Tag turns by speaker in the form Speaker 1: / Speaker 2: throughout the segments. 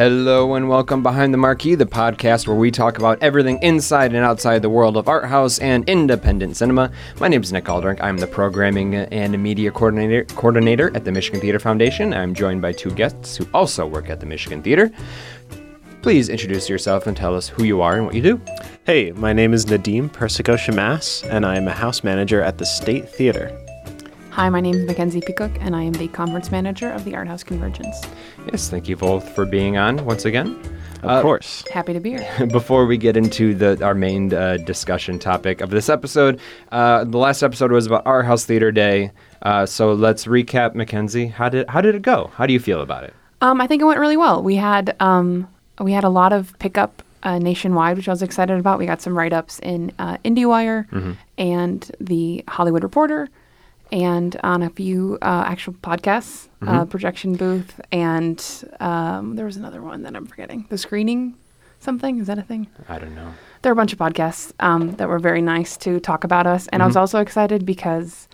Speaker 1: Hello and welcome behind the marquee, the podcast where we talk about everything inside and outside the world of art house and independent cinema. My name is Nick Aldrink. I'm the programming and media coordinator coordinator at the Michigan Theater Foundation. I'm joined by two guests who also work at the Michigan Theater. Please introduce yourself and tell us who you are and what you do.
Speaker 2: Hey, my name is Nadim Persico Shamas, and I am a house manager at the State Theater.
Speaker 3: Hi, my name is Mackenzie Peacock, and I am the conference manager of the Art House Convergence.
Speaker 1: Yes, thank you both for being on once again.
Speaker 2: Of
Speaker 1: Uh,
Speaker 2: course.
Speaker 3: Happy to be here.
Speaker 1: Before we get into the our main uh, discussion topic of this episode, uh, the last episode was about Art House Theater Day. Uh, so let's recap, Mackenzie. How did how did it go? How do you feel about it?
Speaker 3: Um, I think it went really well. We had um, we had a lot of pickup uh, nationwide, which I was excited about. We got some write ups in uh, IndieWire and the Hollywood Reporter, and on a few uh, actual podcasts, uh, Projection Booth, and um, there was another one that I'm forgetting. The Screening, something is that a thing?
Speaker 1: I don't know.
Speaker 3: there are a bunch of podcasts um, that were very nice to talk about us, and I was also excited because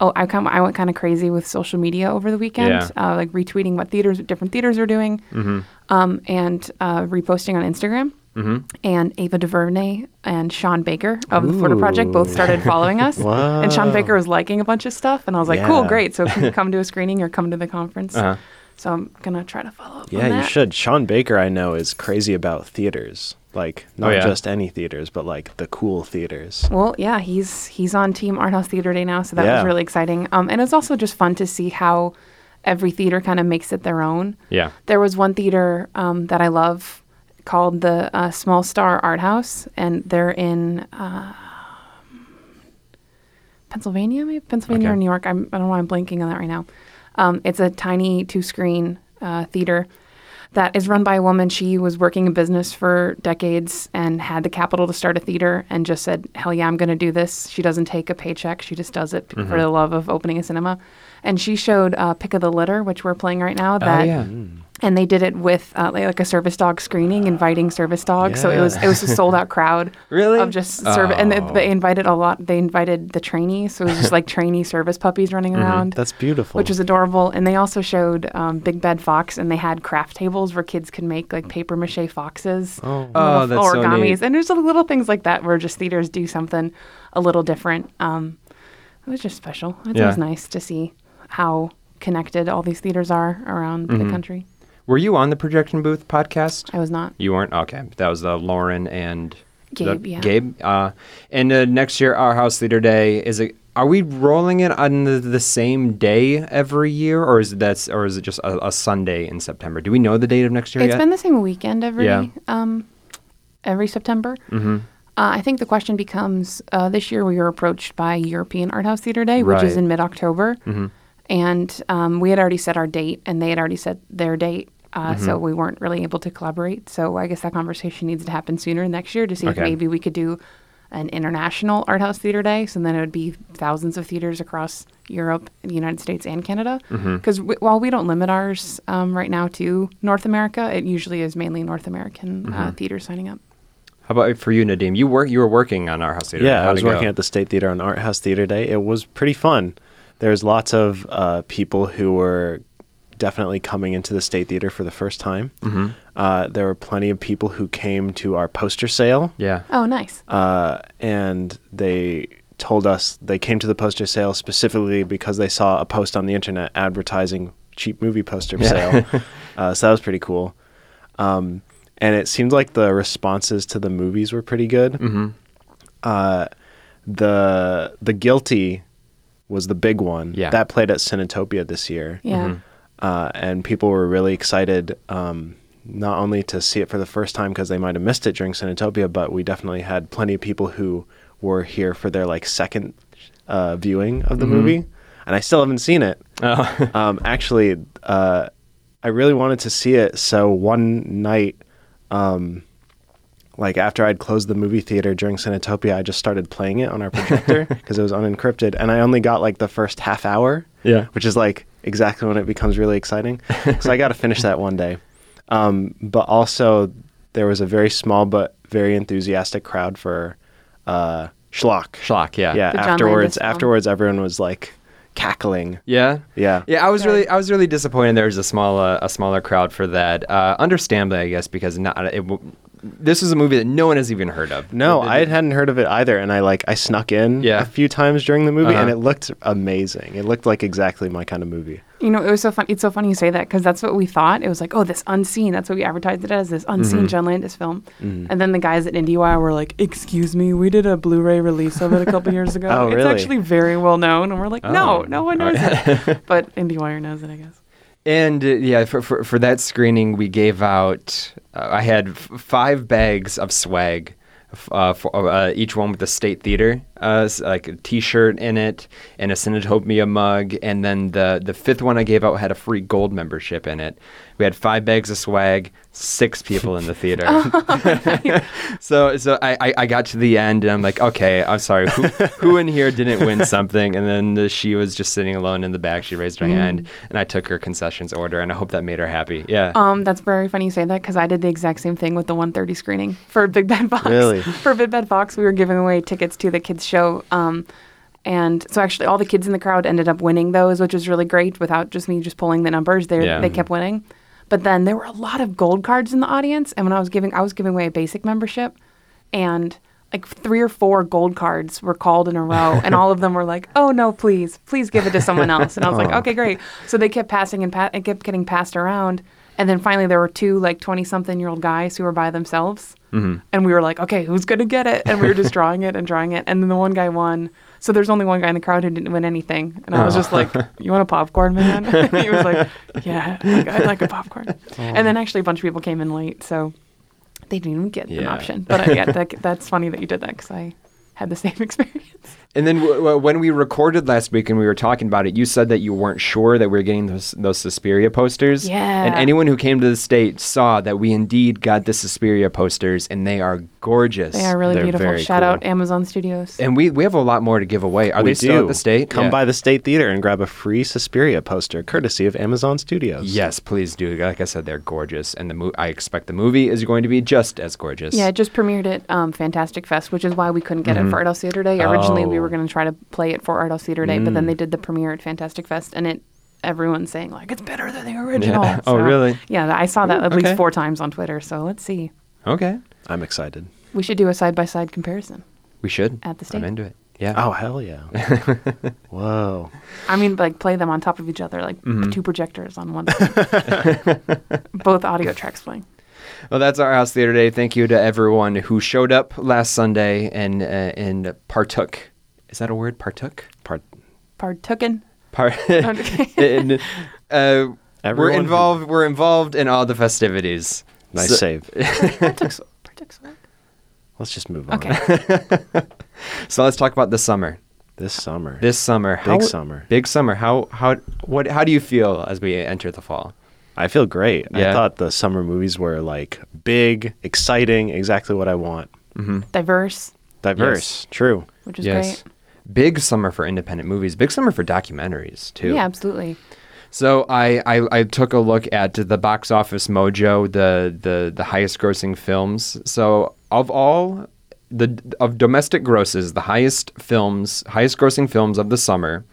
Speaker 3: oh, I I went kind of crazy with social media over the weekend,
Speaker 1: Yeah.
Speaker 3: uh, like retweeting what theaters different theaters are doing, um, and uh, reposting on Instagram. And Ava DuVernay and Sean Baker of the Florida Project both started following us. And Sean Baker was liking a bunch of stuff, and I was like, "Cool, great! So can you come to a screening or come to the conference?"
Speaker 1: Uh-huh.
Speaker 3: So I'm gonna try to follow up.
Speaker 2: Yeah, you should. Sean Baker, I know, is crazy about theaters. Like, not
Speaker 1: Oh, yeah?
Speaker 2: just any theaters, but like the cool theaters.
Speaker 3: Well, yeah, he's he's on Team Art House Theater Day now, so that
Speaker 2: Yeah.
Speaker 3: was really exciting. Um, and it's also just fun to see how every theater kind of makes it their own.
Speaker 1: Yeah.
Speaker 3: There was one theater um, that I love called the uh, Small Star Art House, and they're in uh, Pennsylvania, maybe Pennsylvania
Speaker 1: Okay.
Speaker 3: or New York. I'm, I don't know why I'm blanking on that right now. Um, it's a tiny two-screen uh, theater that is run by a woman. She was working in business for decades and had the capital to start a theater and just said, Hell yeah, I'm going to do this. She doesn't take a paycheck. She just does it for the love of opening a cinema. And she showed uh, Pick of the Litter, which we're playing right now. That
Speaker 1: oh yeah.
Speaker 3: And they did it with uh, like, a service dog screening, inviting service dogs. So it was it was a sold out crowd.
Speaker 1: Really?
Speaker 3: Of just service, and they,
Speaker 1: Oh.
Speaker 3: they invited a lot. They invited the trainees, so it was just like trainee service puppies running around,
Speaker 2: That's beautiful.
Speaker 3: which was adorable. And they also showed um, Big Bad Fox, and they had craft tables where kids could make like paper mache foxes,
Speaker 2: Oh.
Speaker 1: Oh, that's so
Speaker 3: origamis,
Speaker 1: neat.
Speaker 3: and there's little things like that where just theaters do something a little different. Um, it was just special. It
Speaker 1: Yeah.
Speaker 3: was nice to see how connected all these theaters are around
Speaker 1: Mm-hmm.
Speaker 3: the country.
Speaker 1: Were you on the Projection Booth podcast?
Speaker 3: I was not.
Speaker 1: You weren't. Okay, that was uh, Lauren and
Speaker 3: Gabe,
Speaker 1: the-
Speaker 3: yeah.
Speaker 1: Gabe. Uh, and uh, next year, Art House Theater Day is it? Are we rolling it on the, the same day every year, or is it that's or is it just a, a Sunday in September? Do we know the date of next year
Speaker 3: It's
Speaker 1: yet?
Speaker 3: been the same weekend every
Speaker 1: Yeah.
Speaker 3: um, every September. Mm-hmm. Uh, I think the question becomes: uh, This year, we were approached by European Art House Theater Day, which is
Speaker 1: Mm-hmm.
Speaker 3: in mid October, and um, we had already set our date, and they had already set their date. Uh,
Speaker 1: Mm-hmm.
Speaker 3: So we weren't really able to collaborate. So I guess that conversation needs to happen sooner next year to see
Speaker 1: Okay.
Speaker 3: if maybe we could do an international art house theater day. So then it would be thousands of theaters across Europe, the United States, and Canada.
Speaker 1: Mm-hmm.
Speaker 3: Because while we don't limit ours um, right now to North America, it usually is mainly North American
Speaker 1: Mm-hmm.
Speaker 3: uh, theaters signing up.
Speaker 1: How about for you, Nadim? You work. You were working on Art House Theater.
Speaker 2: Yeah, I
Speaker 1: How'd
Speaker 2: was
Speaker 1: it go?
Speaker 2: working at the State Theater on Art House Theater Day. It was pretty fun. There's lots of uh, people who were definitely coming into the State Theater for the first time. Mm-hmm. Uh, there were plenty of people who came to our poster sale,
Speaker 1: Yeah.
Speaker 3: Oh, nice.
Speaker 2: uh, and they told us they came to the poster sale specifically because they saw a post on the internet advertising cheap movie poster sale. uh, so that was pretty cool. Um, and it seemed like the responses to the movies were pretty good.
Speaker 1: Mm-hmm.
Speaker 2: Uh, the the guilty was the big one.
Speaker 1: Yeah.
Speaker 2: that played at Cinetopia this year.
Speaker 3: Yeah.
Speaker 1: Mm-hmm.
Speaker 2: Uh, and people were really excited um, not only to see it for the first time because they might have missed it during Cinetopia, but we definitely had plenty of people who were here for their like second uh, viewing of the movie, and I still haven't seen it.
Speaker 1: Oh.
Speaker 2: um, actually, uh, I really wanted to see it, so one night, um, like after I'd closed the movie theater during Cinetopia, I just started playing it on our projector because it was unencrypted, and I only got like the first half hour
Speaker 1: Yeah.
Speaker 2: which is like exactly when it becomes really exciting. so I got to finish that one day. Um, but also, there was a very small but very enthusiastic crowd for uh, Schlock.
Speaker 1: Schlock. Yeah.
Speaker 2: Yeah.
Speaker 3: The
Speaker 2: afterwards, afterwards, everyone was like cackling.
Speaker 1: Yeah.
Speaker 2: Yeah.
Speaker 1: Yeah, I was
Speaker 3: Good.
Speaker 1: really, I was really disappointed. There was a small, uh, a smaller crowd for that. Uh, understandably, I guess, because not it. W- This is a movie that no one has even heard of.
Speaker 2: No,
Speaker 1: The- the-
Speaker 2: I hadn't heard of it either, and I like I snuck in
Speaker 1: Yeah.
Speaker 2: a few times during the movie, and
Speaker 1: Uh-huh.
Speaker 2: it looked amazing. It looked like exactly my kind of movie.
Speaker 3: You know, it was so fun. It's so funny you say that because that's what we thought. It was like, oh, this unseen. That's what we advertised it as, this unseen
Speaker 1: Mm-hmm.
Speaker 3: John Landis film. And then the guys at IndieWire were like, excuse me, we did a Blu-ray release of it a couple years ago.
Speaker 2: Oh,
Speaker 3: It's actually very well known. And we're like, no,
Speaker 1: Oh.
Speaker 3: no one knows it. but IndieWire knows it, I guess.
Speaker 1: And uh, yeah, for, for for that screening, we gave out. Uh, I had f- five bags of swag, uh, for, uh, each one with the state theater, uh, like a T-shirt in it, and a Cinetopia mug, and then the the fifth one I gave out had a free gold membership in it. We had five bags of swag, six people in the theater. so so I, I I got to the end, and I'm like, okay, I'm sorry, who, who in here didn't win something? And then the, she was just sitting alone in the back. She raised her hand, and I took her concessions order, and I hope that made her happy. Yeah.
Speaker 3: Um, that's very funny you say that because I did the exact same thing with the 130 screening for Big Bad Fox.
Speaker 2: Really?
Speaker 3: for Big Bad Fox, we were giving away tickets to the kids show. Um, and so actually, all the kids in the crowd ended up winning those, which was really great. Without just me just pulling the numbers, they
Speaker 1: Yeah.
Speaker 3: they kept winning. But then there were a lot of gold cards in the audience, and when I was giving, I was giving away a basic membership, and like three or four gold cards were called in a row, and all of them were like, "Oh no, please, please give it to someone else." And I was like, oh. "Okay, great." So they kept passing and pa- it kept getting passed around, and then finally there were two like twenty-something-year-old guys who were by themselves, mm-hmm. and we were like, "Okay, who's gonna get it?" And we were just drawing it and drawing it, and then the one guy won. So there's only one guy in the crowd who didn't win anything, and I was just like, "You want a popcorn, man?" he was like, "Yeah, like, I'd like a popcorn." And then actually a bunch of people came in late, so they didn't even get an option. But uh, yeah, that, that's funny that you did that because I had the same experience.
Speaker 1: And then w- w- when we recorded last week and we were talking about it, you said that you weren't sure that we were getting those, those Suspiria posters.
Speaker 3: Yeah.
Speaker 1: And anyone who came to the state saw that we indeed got the Suspiria posters, and they are gorgeous.
Speaker 3: They are really
Speaker 2: They're
Speaker 3: beautiful.
Speaker 2: very
Speaker 3: Shout
Speaker 2: cool.
Speaker 3: out Amazon Studios.
Speaker 1: And we, we have a lot more to give away. Are
Speaker 2: we
Speaker 1: they still
Speaker 2: do.
Speaker 1: at the state?
Speaker 2: Come
Speaker 1: Yeah.
Speaker 2: by the State Theater and grab a free Suspiria poster, courtesy of Amazon Studios.
Speaker 1: Yes, please do. Like I said, they're gorgeous, and the mo- I expect the movie is going to be just as gorgeous.
Speaker 3: Yeah, it just premiered at um, Fantastic Fest, which is why we couldn't get it for Art House Theater Day. Originally, we
Speaker 1: Oh.
Speaker 3: were going to try to play it for Art House Theater Day, but then they did the premiere at Fantastic Fest, and it everyone's saying like it's better than the original.
Speaker 1: Yeah. Oh, really?
Speaker 3: Yeah, I saw that
Speaker 1: Ooh,
Speaker 3: at
Speaker 1: okay.
Speaker 3: least four times on Twitter. So let's see.
Speaker 1: Okay.
Speaker 2: I'm excited.
Speaker 3: We should do a side by side comparison.
Speaker 1: We should.
Speaker 3: At the
Speaker 1: I'm into it. Yeah.
Speaker 2: Oh hell yeah! Whoa.
Speaker 3: I mean, like play them on top of each other, like
Speaker 1: Mm-hmm.
Speaker 3: two projectors on one. Both audio tracks playing.
Speaker 1: Well, that's Art House Theater Day. Thank you to everyone who showed up last Sunday and uh, and partook. Is that a word? Partook.
Speaker 2: Part.
Speaker 3: Partooken.
Speaker 1: Part.
Speaker 3: Okay.
Speaker 1: and, uh, we're
Speaker 2: Everyone who-
Speaker 1: involved. We're involved in all the festivities.
Speaker 2: Nice
Speaker 1: So-
Speaker 2: save.
Speaker 3: Partooks. Partooks.
Speaker 2: Let's just move on.
Speaker 3: Okay.
Speaker 1: So let's talk about the summer.
Speaker 2: This summer.
Speaker 1: This summer. How,
Speaker 2: summer.
Speaker 1: Big summer. How how what? How do you feel as we enter the fall?
Speaker 2: I feel great.
Speaker 1: Yeah.
Speaker 2: I thought the summer movies were like big, exciting, exactly what I want. Mm-hmm.
Speaker 3: Diverse,
Speaker 2: Diverse. True.
Speaker 3: which is
Speaker 1: yes.
Speaker 3: great.
Speaker 1: Big summer for independent movies. Big summer for documentaries too.
Speaker 3: Yeah, absolutely.
Speaker 1: So I, I I took a look at the box office mojo, the the the highest grossing films. So of all the of domestic grosses, the highest films, highest grossing films of the summer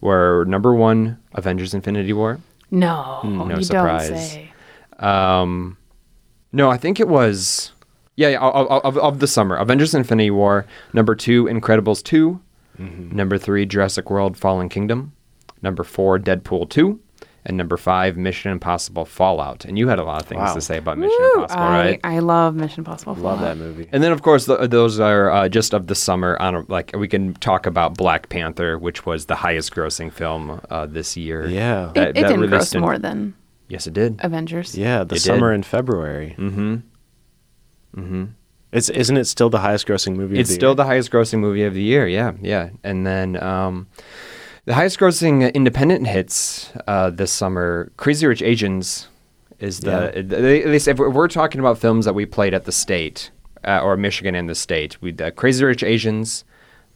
Speaker 1: were number one, Avengers: Infinity War.
Speaker 3: No,
Speaker 1: no
Speaker 3: you
Speaker 1: surprise.
Speaker 3: don't say.
Speaker 1: Um, no, I think it was. Yeah, yeah of, of, of the summer, Avengers: Infinity War. Number two, Incredibles 2 Number three, Jurassic World: Fallen Kingdom. Number four, Deadpool two. And number five, Mission Impossible Fallout. And you had a lot of things
Speaker 2: Wow.
Speaker 1: to say about Mission
Speaker 3: Woo!
Speaker 1: Impossible,
Speaker 3: I,
Speaker 1: right?
Speaker 3: I love Mission Impossible.
Speaker 2: Love that movie.
Speaker 1: And then, of course, th those are uh, just of the summer. On a, like we can talk about Black Panther, which was the highest-grossing film uh, this year.
Speaker 2: Yeah.
Speaker 3: It,
Speaker 1: That-
Speaker 3: it
Speaker 1: that
Speaker 3: didn't gross
Speaker 1: in-
Speaker 3: more than
Speaker 1: Yes, it did.
Speaker 3: Avengers.
Speaker 2: Yeah, the
Speaker 1: It
Speaker 2: summer
Speaker 1: did.
Speaker 2: in February.
Speaker 1: Mm-hmm.
Speaker 2: It's isn't it still the highest grossing movie?
Speaker 1: It's
Speaker 2: of the
Speaker 1: still
Speaker 2: year?
Speaker 1: the highest grossing movie of the year. Yeah, yeah. And then um, the highest grossing independent hits uh, this summer, Crazy Rich Asians is the.
Speaker 2: Yeah.
Speaker 1: They, they if we're- we're talking about films that we played at the state uh, or Michigan and the state, we uh, Crazy Rich Asians.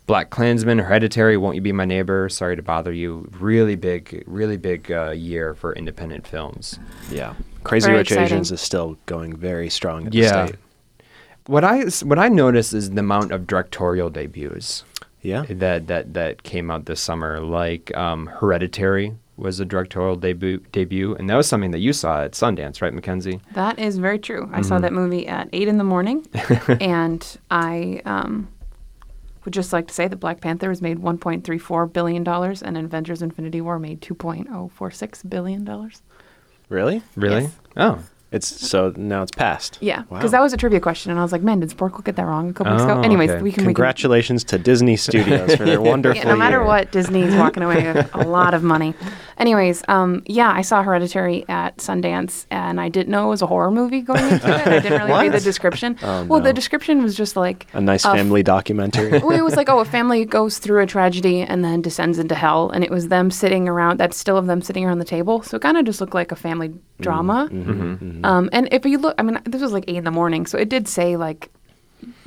Speaker 1: Black Klansman, Hereditary, Won't You Be My Neighbor, Sorry to Bother You. Really big, really big uh, year for independent films.
Speaker 2: Yeah. Crazy
Speaker 3: Very
Speaker 2: Rich
Speaker 3: exciting.
Speaker 2: Asians is still going very strong at
Speaker 1: Yeah.
Speaker 2: the state.
Speaker 1: What I what I notice is the amount of directorial debuts.
Speaker 2: Yeah.
Speaker 1: that that that came out this summer, like um, Hereditary was a directorial debut debut, and that was something that you saw at Sundance, right, Mackenzie?
Speaker 3: That is very true. I
Speaker 1: Mm-hmm.
Speaker 3: saw that movie at eight in the morning, and I um, would just like to say that Black Panther has made 1.34 billion dollars, and Avengers: Infinity War made 2.046 billion dollars.
Speaker 2: Really?
Speaker 1: Really?
Speaker 3: Yes.
Speaker 1: Oh,
Speaker 2: It's so now it's passed.
Speaker 3: Yeah,
Speaker 2: Wow.
Speaker 3: because that was a trivia question, and I was like, "Man, did Sporcle get that wrong a couple weeks
Speaker 1: Oh,
Speaker 3: ago?" Anyways,
Speaker 1: okay.
Speaker 3: we can
Speaker 2: Congratulations to Disney Studios for their wonderful
Speaker 3: can, yeah, no matter
Speaker 2: year.
Speaker 3: what, Disney's walking away with a lot of money. Anyways, um, yeah, I saw Hereditary at Sundance, and I didn't know it was a horror movie going into it. I didn't really read the description.
Speaker 2: Oh,
Speaker 3: well, the description was just like
Speaker 2: A nice
Speaker 3: a f-
Speaker 2: family documentary.
Speaker 3: well, it was like, oh, a family goes through a tragedy and then descends into hell, and it was them sitting around. That's still of them sitting around the table, so it kind of just looked like a family drama.
Speaker 2: Mm-hmm. Mm-hmm.
Speaker 3: Um, and if you look, I mean, this was like eight in the morning, so it did say like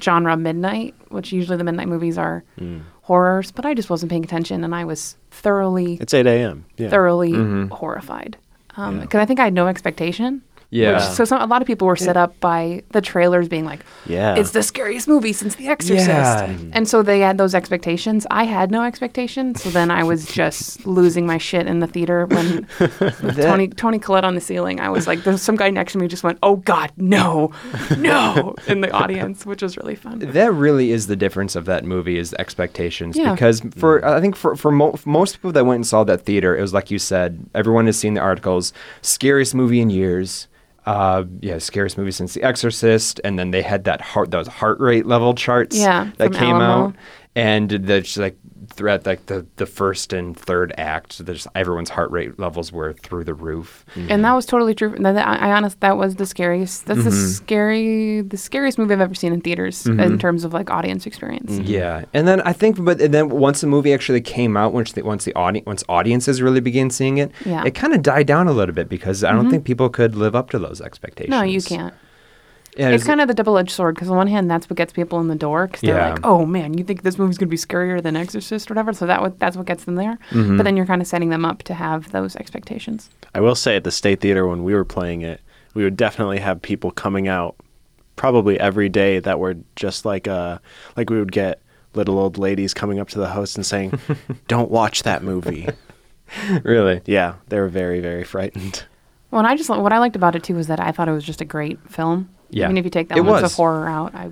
Speaker 3: genre midnight, which usually the midnight movies are mm. horrors, but I just wasn't paying attention, and I was thoroughly,
Speaker 2: It's 8 a.m. Yeah.
Speaker 3: thoroughly mm-hmm. horrified because
Speaker 2: Yeah.
Speaker 3: I think I had no expectation.
Speaker 1: Yeah.
Speaker 3: Which, so some, a lot of people were set up by the trailers being like,
Speaker 2: Yeah.
Speaker 3: it's the scariest movie since The Exorcist.
Speaker 1: Yeah.
Speaker 3: And so they had those expectations. I had no expectations. So then I was just losing my shit in the theater when with Tony Toni Collette on the ceiling. I was like, there's some guy next to me just went, oh God, no, no, in the audience, which was really fun.
Speaker 1: That really is the difference of that movie is expectations.
Speaker 3: Yeah.
Speaker 1: Because mm. for I think for for mo- for most people that went and saw that theater, it was like you said, everyone has seen the articles, scariest movie in years. Uh, yeah, scariest movie since The Exorcist, and then they had that heart those heart rate level charts
Speaker 3: Yeah,
Speaker 1: that came
Speaker 3: Alamo.
Speaker 1: out, and that's like throughout like the the first and third act, there's everyone's heart rate levels were through the roof.
Speaker 3: And that was totally true. I, I honest, that was the scariest. That's the
Speaker 1: Mm-hmm.
Speaker 3: scary, the scariest movie I've ever seen in theaters in terms of like audience experience.
Speaker 1: Yeah, and then I think, but then once the movie actually came out, once the once the audience once audiences really began seeing it,
Speaker 3: Yeah. Mm-hmm.
Speaker 1: it kind of died down a little bit because I don't think people could live up to those expectations.
Speaker 3: No, you can't.
Speaker 1: Yeah,
Speaker 3: It's kind of the double-edged sword because on one hand, that's what gets people in the door because they're
Speaker 1: Yeah.
Speaker 3: like, "Oh man, you think this movie's gonna be scarier than Exorcist or whatever?" So that what that's what gets them there.
Speaker 1: Mm-hmm.
Speaker 3: But then you're kind of setting them up to have those expectations.
Speaker 2: I will say at the State Theater when we were playing it, we would definitely have people coming out probably every day that were just like uh like we would get little old ladies coming up to the host and saying, "Don't watch that movie."
Speaker 1: really.
Speaker 2: yeah, they were very very frightened.
Speaker 3: Well, and I just what I liked about it too was that I thought it was just a great film.
Speaker 1: Yeah.
Speaker 3: Even if you take
Speaker 1: It
Speaker 3: elements
Speaker 1: was.
Speaker 3: of horror out, I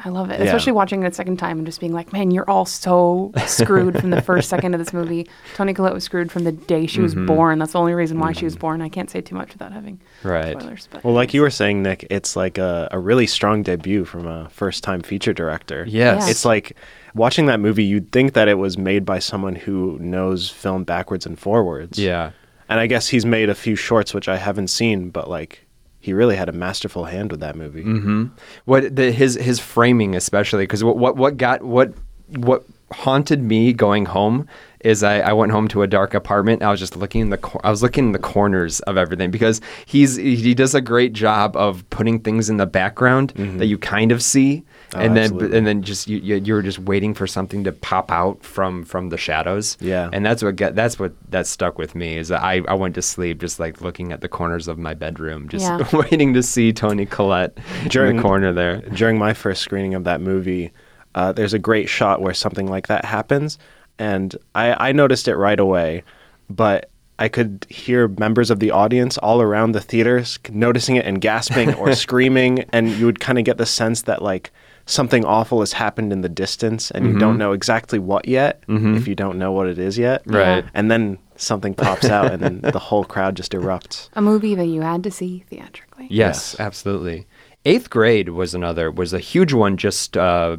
Speaker 3: I love it.
Speaker 2: Yeah.
Speaker 3: Especially watching it a second time and just being like, man, you're all so screwed from the first second of this movie. Toni Collette was screwed from the day she was
Speaker 1: Mm-hmm.
Speaker 3: born. That's the only reason why she was born. I can't say too much without having
Speaker 1: Right.
Speaker 3: spoilers. But
Speaker 2: Well, like you were saying, Nick, it's like a, a really strong debut from a first time feature director.
Speaker 1: Yes.
Speaker 3: Yeah.
Speaker 2: It's like watching that movie, you'd think that it was made by someone who knows film backwards and forwards.
Speaker 1: Yeah.
Speaker 2: And I guess he's made a few shorts, which I haven't seen, but like he really had a masterful hand with that movie.
Speaker 1: Mm-hmm. What the his his framing especially because what what what got what what haunted me going home is I, I went home to a dark apartment. I was just looking in the cor- I was looking in the corners of everything because he's he does a great job of putting things in the background that you kind of see,
Speaker 2: Oh,
Speaker 1: and then
Speaker 2: absolutely.
Speaker 1: and then just you, you you're just waiting for something to pop out from from the shadows.
Speaker 2: Yeah.
Speaker 1: and that's what get that's what that stuck with me is that I I went to sleep just like looking at the corners of my bedroom, just
Speaker 3: Yeah.
Speaker 1: waiting to see Toni Collette in
Speaker 2: During-
Speaker 1: the corner there.
Speaker 2: During my first screening of that movie, uh, there's a great shot where something like that happens, and I, I noticed it right away, but I could hear members of the audience all around the theaters noticing it and gasping or screaming, and you would kind of get the sense that like something awful has happened in the distance, and you don't know exactly what yet if you don't know what it is yet,
Speaker 1: Right.
Speaker 2: And then something pops out, and then the whole crowd just erupts.
Speaker 3: a movie that you had to see theatrically.
Speaker 1: Yes,
Speaker 2: Yes.
Speaker 1: absolutely. Eighth grade was another was a huge one just uh,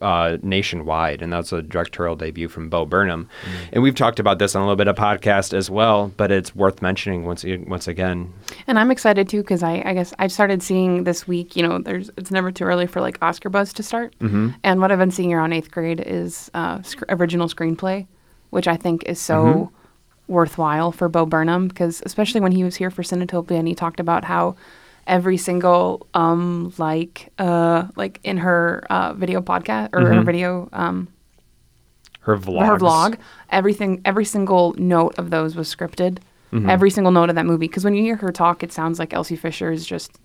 Speaker 1: uh, nationwide, and that's a directorial debut from Bo Burnham. And we've talked about this on a little bit of podcast as well, but it's worth mentioning once once again.
Speaker 3: And I'm excited too because I, I guess I started seeing this week. You know, there's it's never too early for like Oscar buzz to start. Mm-hmm. And what I've been seeing around eighth grade is uh, sc- original screenplay, which I think is so worthwhile for Bo Burnham because especially when he was here for Cinetopia and he talked about how every single um like uh like in her uh video podcast or her video um
Speaker 1: Her vlog.
Speaker 3: her vlog. Everything every single note of those was scripted.
Speaker 1: Mm-hmm.
Speaker 3: every single note of that movie. Because when you hear her talk it sounds like elsie fisher is just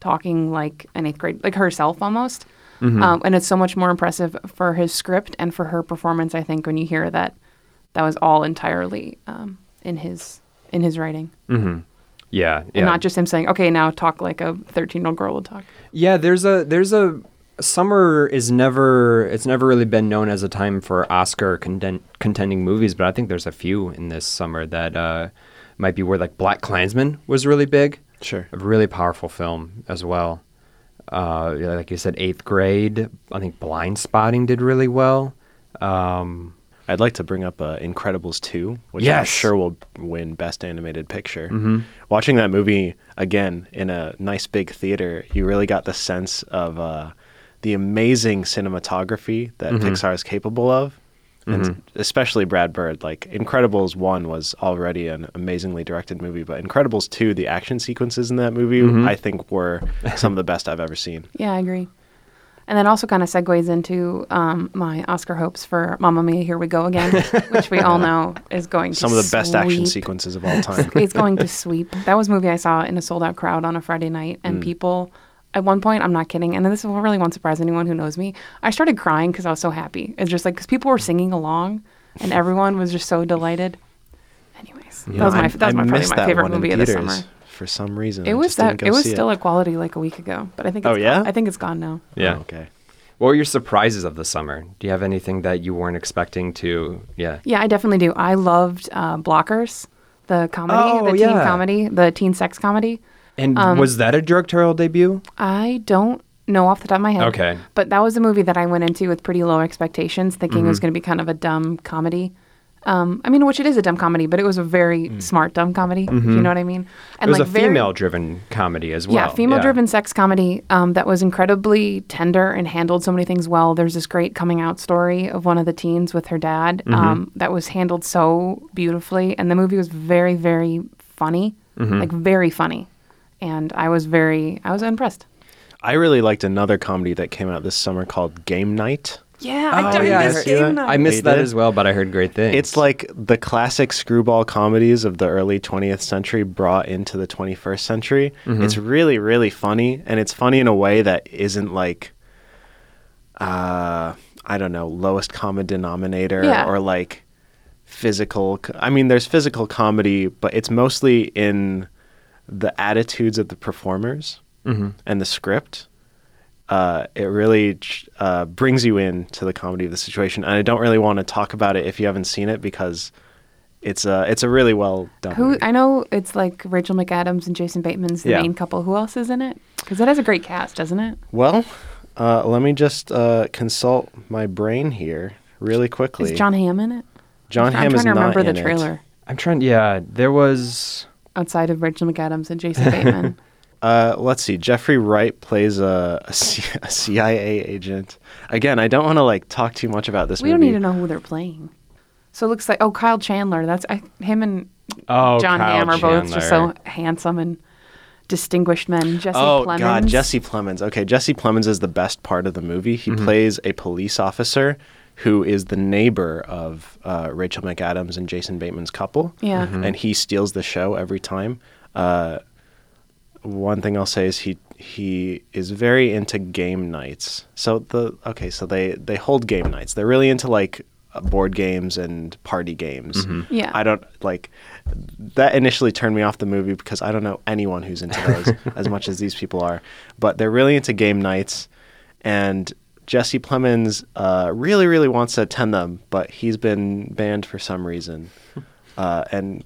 Speaker 3: talking like an eighth grade like herself almost. Um, and it's so much more impressive for his script and for her performance. I think when you hear that that was all entirely um, in his in his writing,
Speaker 1: Yeah, yeah.
Speaker 3: and not just him saying, "Okay, now talk like a thirteen-year-old girl would talk."
Speaker 1: Yeah, there's a there's a summer is never it's never really been known as a time for Oscar conden- contending movies, but I think there's a few in this summer that uh, might be where like Black Klansman was really big,
Speaker 2: Sure.
Speaker 1: a really powerful film as well. Uh, like you said, Eighth Grade. I think Blindspotting did really well. Um,
Speaker 2: I'd like to bring up uh, Incredibles 2, which I'm sure will win Best Animated Picture.
Speaker 1: Mhm.
Speaker 2: Watching that movie again in a nice big theater, you really got the sense of uh, the amazing cinematography that
Speaker 1: Mhm.
Speaker 2: Pixar is capable of. And
Speaker 1: Mhm.
Speaker 2: especially Brad Bird. Like Incredibles 1 was already an amazingly directed movie, but Incredibles 2, the action sequences in that movie,
Speaker 1: Mhm.
Speaker 2: I think were some of the best I've ever seen.
Speaker 3: Yeah, I agree. And that also kind of segues into um, my Oscar hopes for Mamma Mia, Here We Go Again, which we all know is going to
Speaker 2: Some of the best action sequences of all time.
Speaker 3: It's going to sweep. That was a movie I saw in a sold out crowd on a Friday night, and
Speaker 2: Mm.
Speaker 3: people, at one point, I'm not kidding, and this really won't surprise anyone who knows me. I started crying because I was so happy. It's just like, because people were singing along, and everyone was just so delighted. Anyways, that was my, that was my, probably my favorite movie of the summer.
Speaker 2: For some reason,
Speaker 3: It
Speaker 2: I
Speaker 3: was that. It was
Speaker 2: see
Speaker 3: still at quality like a week ago, but I think.
Speaker 2: Oh,
Speaker 3: It's
Speaker 2: yeah?
Speaker 3: I think it's gone now.
Speaker 1: yeah.
Speaker 2: Oh, okay.
Speaker 1: What were your surprises of the summer? Do you have anything that you weren't expecting to? Yeah.
Speaker 3: Yeah, I definitely do. I loved uh, Blockers, the comedy,
Speaker 1: Oh,
Speaker 3: the teen
Speaker 1: yeah.
Speaker 3: comedy, the teen sex comedy.
Speaker 1: And
Speaker 3: Um,
Speaker 1: was that a directorial debut?
Speaker 3: I don't know off the top of my head.
Speaker 1: Okay.
Speaker 3: But that was a movie that I went into with pretty low expectations, thinking it was
Speaker 1: Mm-hmm.
Speaker 3: going to be kind of a dumb comedy. Um, I mean, which it is a dumb comedy, but it was a very smart dumb comedy. If you know what I mean?
Speaker 1: Mm. Mm-hmm. it was a female-driven comedy as well.
Speaker 3: yeah, female-driven sex comedy um, that was incredibly tender and handled so many things well. There's this great coming out story of one of the teens with her dad
Speaker 1: Mm-hmm.
Speaker 3: um, that was handled so beautifully, and the movie was very, very funny,
Speaker 1: Mm-hmm.
Speaker 3: like very funny, and I was very, I was impressed.
Speaker 2: I really liked another comedy that came out this summer called Game Night.
Speaker 3: Yeah,
Speaker 1: Oh,
Speaker 3: I,
Speaker 1: yeah, I
Speaker 3: miss
Speaker 1: heard-
Speaker 3: Game
Speaker 2: that.
Speaker 3: Night.
Speaker 1: I missed that as well, but I heard great things.
Speaker 2: It's like the classic screwball comedies of the early 20th century brought into the 21st century.
Speaker 1: Mm-hmm.
Speaker 2: It's really, really funny, and it's funny in a way that isn't like, uh, I don't know, lowest common denominator
Speaker 3: Yeah.
Speaker 2: or like physical. I mean, there's physical comedy, but it's mostly in the attitudes of the performers
Speaker 1: Mhm.
Speaker 2: and the script. Uh, it really uh, brings you into the comedy of the situation, and I don't really want to talk about it if you haven't seen it because it's a it's a really well done.
Speaker 3: Who
Speaker 2: movie.
Speaker 3: I know it's like Rachel McAdams and Jason Bateman's the
Speaker 2: Yeah.
Speaker 3: main couple. Who else is in it? Because it has a great cast, doesn't it?
Speaker 2: well, uh, let me just uh, consult my brain here really quickly.
Speaker 3: Is John Hamm in it?
Speaker 2: John
Speaker 3: I'm
Speaker 2: Hamm
Speaker 3: trying
Speaker 2: is
Speaker 3: to remember
Speaker 2: not
Speaker 3: the
Speaker 2: in it.
Speaker 3: trailer
Speaker 1: I'm trying. Yeah, there was.
Speaker 3: outside of Rachel McAdams and Jason Bateman.
Speaker 2: Uh, let's see. Jeffrey Wright plays a, a, C- a CIA agent. Again, I don't want to like talk too much about this
Speaker 3: we don't need to know who they're playing. So it looks like oh Kyle Chandler. That's I, him and
Speaker 1: Oh,
Speaker 3: John
Speaker 1: Kyle
Speaker 3: Hamm are both just so handsome and distinguished men. Jesse
Speaker 2: oh
Speaker 3: Plemons.
Speaker 2: God, Jesse Plemons. Okay, Jesse Plemons is the best part of the movie. He plays a police officer who is the neighbor of uh, Rachel McAdams and Jason Bateman's couple.
Speaker 3: Yeah.
Speaker 1: Mm-hmm.
Speaker 2: and he steals the show every time. Uh, one thing I'll say is he he is very into game nights. So the okay, so they they hold game nights. They're really into like uh, board games and party games.
Speaker 3: Yeah.
Speaker 2: I don't like that initially turned me off the movie because I don't know anyone who's into those as much as these people are. But they're really into game nights, and Jesse Plemons uh, really, really wants to attend them, but he's been banned for some reason. Uh, and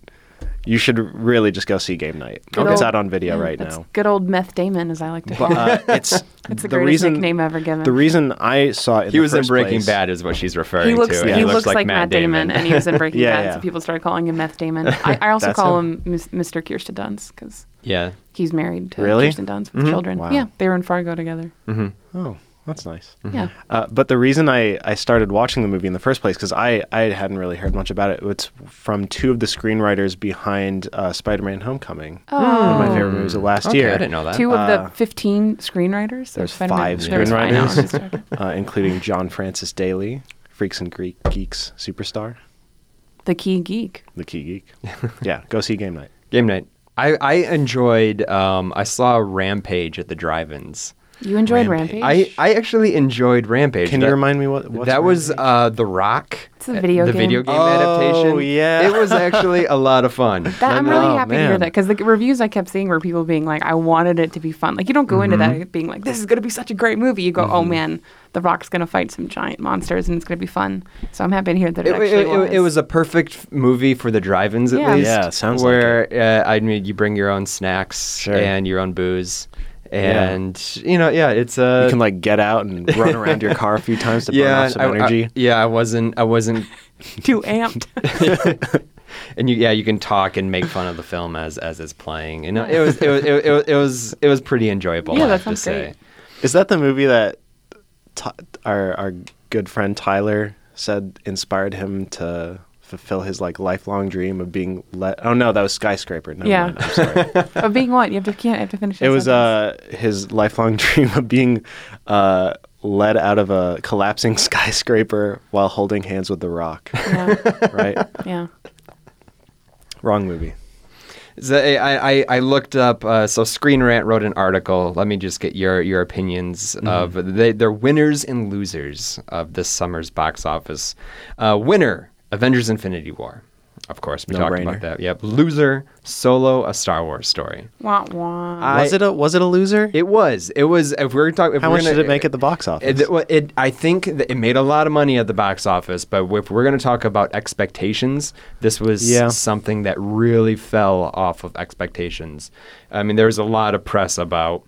Speaker 2: you should really just go see Game Night.
Speaker 3: Good
Speaker 2: it's
Speaker 3: old-
Speaker 2: out on video
Speaker 3: yeah,
Speaker 2: right now.
Speaker 3: Good old Meth Damon, as I like to call
Speaker 2: But
Speaker 3: him.
Speaker 2: uh, it's
Speaker 3: It's the,
Speaker 2: the
Speaker 3: greatest
Speaker 2: reason
Speaker 3: nickname ever given.
Speaker 2: the reason I saw it. In
Speaker 1: He
Speaker 2: the
Speaker 1: was in Breaking
Speaker 2: place-
Speaker 1: Bad, is what she's referring
Speaker 3: he looks
Speaker 1: to.
Speaker 3: he, looks, like, Matt Damon, and he was in Breaking
Speaker 2: Yeah,
Speaker 3: Bad,
Speaker 2: yeah.
Speaker 3: so people started calling him Meth Damon. I, I also call
Speaker 2: him.
Speaker 3: him Mr. Kirsten Dunst because
Speaker 1: yeah.
Speaker 3: he's married to
Speaker 2: Really?
Speaker 3: Kirsten Dunst with
Speaker 1: Mhm.
Speaker 3: children.
Speaker 2: Wow.
Speaker 3: Yeah, they were in Fargo together.
Speaker 1: hmm
Speaker 2: Oh, that's nice.
Speaker 3: Yeah.
Speaker 2: Uh, but the reason I, I started watching the movie in the first place, because I, I hadn't really heard much about it, it's from two of the screenwriters behind uh, Spider Man Homecoming.
Speaker 3: Oh,
Speaker 2: One of my favorite movies of last
Speaker 1: Okay,
Speaker 2: year.
Speaker 1: I didn't know that.
Speaker 3: two of
Speaker 2: Uh,
Speaker 3: the 15 screenwriters.
Speaker 2: there's
Speaker 3: Spider-Man-
Speaker 2: five
Speaker 3: there's five
Speaker 2: screenwriters. uh, including John Francis Daley, Freaks and Greek Geeks superstar,
Speaker 3: the Key Geek.
Speaker 2: the key geek. yeah, go see Game Night.
Speaker 1: Game night. I, I enjoyed. Um, I saw Rampage at the drive-ins.
Speaker 3: You enjoyed
Speaker 2: Rampage.
Speaker 3: Rampage?
Speaker 1: I, I actually enjoyed Rampage.
Speaker 2: Can you remind me what? what's
Speaker 1: that was
Speaker 2: Rampage?
Speaker 1: uh, The Rock.
Speaker 3: It's a video
Speaker 1: the
Speaker 3: game.
Speaker 1: video game adaptation.
Speaker 2: Oh,
Speaker 1: adaptation.
Speaker 2: yeah.
Speaker 1: It was actually a lot of fun.
Speaker 3: That, I'm really
Speaker 2: Oh,
Speaker 3: happy to hear that because the reviews I kept seeing were people being like, "I wanted it to be fun." Like you don't go into
Speaker 1: Mm-hmm.
Speaker 3: that being like, "This is going to be such a great movie." You go, "Oh man, The Rock's going to fight some giant monsters and it's going to be fun." So I'm happy to hear that it,
Speaker 1: It,
Speaker 3: actually
Speaker 1: it,
Speaker 3: was.
Speaker 1: it, it was a perfect movie for the drive-ins, at
Speaker 3: Yeah.
Speaker 1: least.
Speaker 2: Yeah, sounds like
Speaker 1: where uh, I mean, you bring your own snacks
Speaker 2: Sure.
Speaker 1: and your own booze, and you know, yeah, it's uh,
Speaker 2: you can like get out and run around your car a few times to burn
Speaker 1: yeah,
Speaker 2: off some
Speaker 1: I- I-
Speaker 2: energy.
Speaker 1: yeah, I wasn't, I wasn't,
Speaker 3: too amped.
Speaker 1: and you, yeah, you can talk and make fun of the film as as it's playing. You know, it was, it was, it, was, it was, it was pretty enjoyable.
Speaker 3: Yeah,
Speaker 1: I
Speaker 3: that
Speaker 1: have to
Speaker 3: sounds great.
Speaker 1: say.
Speaker 2: Is that the movie that Ty our our good friend Tyler said inspired him to fulfill his like lifelong dream of being let? Oh no, that was Skyscraper. Never
Speaker 3: Yeah.
Speaker 2: mind, I'm sorry.
Speaker 3: of being what? You have to can't have to finish.
Speaker 2: it
Speaker 3: that
Speaker 2: was
Speaker 3: sentence.
Speaker 2: uh his lifelong dream of being uh led out of a collapsing skyscraper while holding hands with the Rock.
Speaker 3: yeah,
Speaker 2: Right?
Speaker 3: yeah.
Speaker 2: Wrong movie.
Speaker 1: So I, I, I looked up. Uh, so Screen Rant wrote an article. Let me just get your your opinions
Speaker 2: Mm-hmm.
Speaker 1: of they, they're winners and losers of this summer's box office. Uh, winner: Avengers: Infinity War. Of course, we
Speaker 2: No
Speaker 1: talked
Speaker 2: brainer.
Speaker 1: about that. Yep. Loser: Solo: A Star Wars Story.
Speaker 3: Wah, wah.
Speaker 1: I-
Speaker 2: was it a was it a loser?
Speaker 1: It was. It was. If we're talking,
Speaker 2: How
Speaker 1: we're
Speaker 2: much
Speaker 1: gonna,
Speaker 2: did it make uh, at the box office?
Speaker 1: It, well, it, I think that it made a lot of money at the box office, but if we're going to talk about expectations, this was
Speaker 2: Yeah.
Speaker 1: something that really fell off of expectations. I mean, there was a lot of press about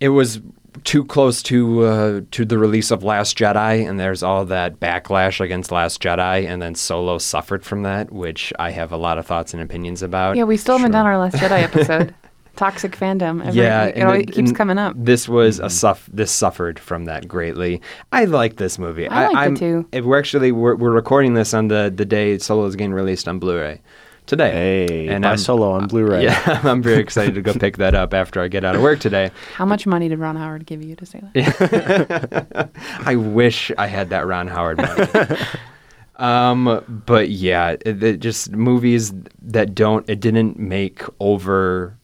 Speaker 1: it was too close to uh, to the release of Last Jedi, and there's all that backlash against Last Jedi, and then Solo suffered from that, which I have a lot of thoughts and opinions about.
Speaker 3: yeah, we still haven't
Speaker 2: Sure.
Speaker 3: done our Last Jedi episode. Toxic fandom. Every,
Speaker 1: yeah,
Speaker 3: it,
Speaker 1: and
Speaker 3: always
Speaker 1: the-
Speaker 3: keeps coming up.
Speaker 1: This was
Speaker 2: Mm-hmm.
Speaker 1: a suff. This suffered from that greatly. I like this movie.
Speaker 3: I liked it too.
Speaker 1: If we're actually we're, we're recording this on the the day Solo is getting released on Blu-ray today.
Speaker 2: Hey,
Speaker 1: and
Speaker 2: buy
Speaker 1: I'm-
Speaker 2: Solo on Blu-ray.
Speaker 1: Yeah, I'm very excited to go pick that up after I get out of work today.
Speaker 3: How much money did Ron Howard give you to say that?
Speaker 1: I wish I had that Ron Howard money. um, but yeah, it, it just movies that don't. It didn't make over.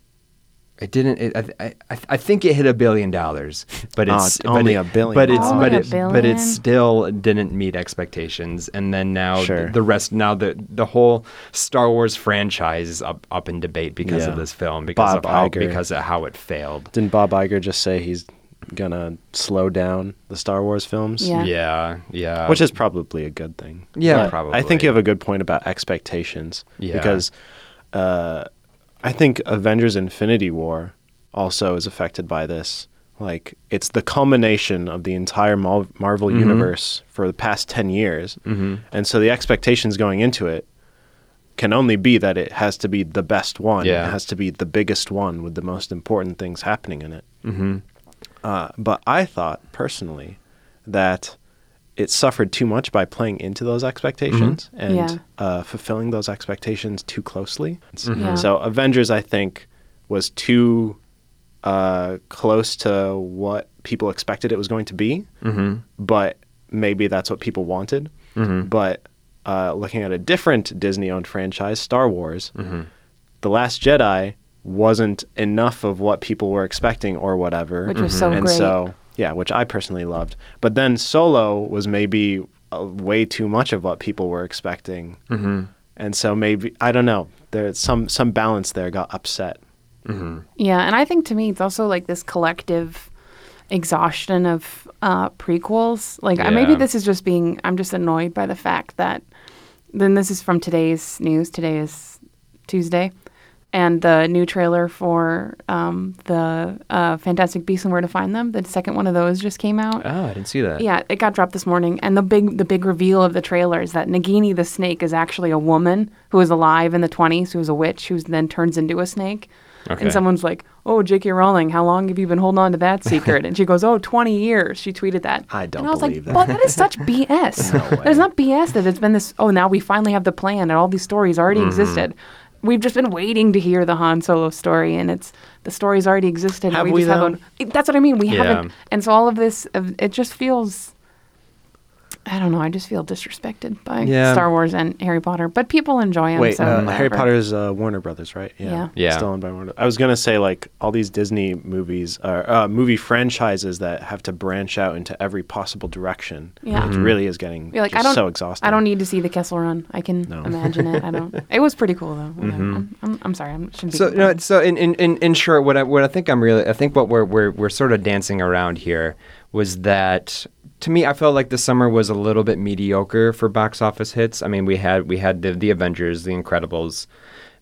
Speaker 1: It didn't. It, I, I, I think it hit a billion dollars, but
Speaker 2: Oh,
Speaker 1: it's
Speaker 2: it's only
Speaker 1: but
Speaker 2: a
Speaker 1: it-
Speaker 2: billion
Speaker 1: But it's
Speaker 3: Only
Speaker 1: but
Speaker 3: a
Speaker 1: it but it still didn't meet expectations. And then now
Speaker 2: Sure.
Speaker 1: the, the rest. Now the the whole Star Wars franchise is up up in debate because
Speaker 2: Yeah.
Speaker 1: of this film because
Speaker 2: Bob
Speaker 1: of how
Speaker 2: Iger.
Speaker 1: because of how it failed.
Speaker 2: Didn't Bob Iger just say he's gonna slow down the Star Wars films?
Speaker 3: Yeah.
Speaker 1: Yeah, yeah.
Speaker 2: Which is probably a good thing.
Speaker 1: Yeah,
Speaker 2: But
Speaker 1: probably.
Speaker 2: I think you have a good point about expectations.
Speaker 1: Yeah.
Speaker 2: Because uh, I think Avengers Infinity War also is affected by this. Like, it's the culmination of the entire Mar- Marvel
Speaker 1: Mm-hmm.
Speaker 2: universe for the past 10 years. Mm-hmm. And so the expectations going into it can only be that it has to be the best one.
Speaker 1: Yeah.
Speaker 2: It has to be the biggest one with the most important things happening in it. Mm-hmm. Uh, but I thought personally that it suffered too much by playing into those expectations and
Speaker 3: Yeah.
Speaker 2: uh, fulfilling those expectations too closely.
Speaker 3: Yeah.
Speaker 2: So Avengers, I think, was too uh, close to what people expected it was going to be. Mm-hmm. But maybe that's what people wanted. But uh, looking at a different Disney-owned franchise, Star Wars, The Last Jedi wasn't enough of what people were expecting or whatever.
Speaker 3: Which was so
Speaker 2: and
Speaker 3: great.
Speaker 2: so yeah, which I personally loved. But then Solo was maybe uh, way too much of what people were expecting, mm-hmm. and so maybe I don't know. There's some some balance there got upset.
Speaker 3: Yeah, and I think to me it's also like this collective exhaustion of uh, prequels. Like uh, maybe this is just being I'm just annoyed by the fact that then this is from today's news. Today is Tuesday, and the new trailer for um, the uh, Fantastic Beasts and Where to Find Them. The second one of those just came out.
Speaker 1: Oh, I didn't see that.
Speaker 3: Yeah, it got dropped this morning, and the big the big reveal of the trailer is that Nagini the snake is actually a woman who was alive in the twenties, who was a witch, who then turns into a snake.
Speaker 1: Okay.
Speaker 3: And someone's like, "Oh, J.K. Rowling, how long have you been holding on to that secret?" and she goes, "Oh, 20 years." She tweeted that.
Speaker 2: I don't
Speaker 3: and I was
Speaker 2: believe
Speaker 3: like,
Speaker 2: that.
Speaker 3: "Well, that is such BS. that is not BS. That it's been this. Oh, now we finally have the plan, and all these stories already
Speaker 2: Mm-hmm.
Speaker 3: existed." We've just been waiting to hear the Han Solo story, and it's the story's already existed. and
Speaker 2: Have
Speaker 3: we,
Speaker 2: we, though?
Speaker 3: haven't. That's what I mean. We
Speaker 1: Yeah.
Speaker 3: haven't. And so all of this, it just feels. I don't know. I just feel disrespected by
Speaker 1: Yeah.
Speaker 3: Star Wars and Harry Potter, but people enjoy them.
Speaker 2: Wait,
Speaker 3: so
Speaker 2: uh, Harry
Speaker 3: whatever.
Speaker 2: Potter's uh, Warner Brothers, right?
Speaker 3: Yeah.
Speaker 1: Yeah.
Speaker 2: Still owned by Warner. I was gonna say like all these Disney movies are uh, movie franchises that have to branch out into every possible direction.
Speaker 3: Yeah.
Speaker 2: which
Speaker 3: Mhm.
Speaker 2: really is getting
Speaker 3: Be like,
Speaker 2: just
Speaker 3: I don't.
Speaker 2: so exhausting.
Speaker 3: I don't need to see the Kessel Run. I can
Speaker 2: No.
Speaker 3: imagine it. I don't. It was pretty cool though. Whatever. I'm, I'm, I'm sorry. I shouldn't be.
Speaker 1: So no, so in, in, in, in short, what I what I think I'm really I think what we're we're we're sort of dancing around here was that to me I felt like the summer was a little bit mediocre for box office hits. I mean we had we had the the Avengers, the Incredibles,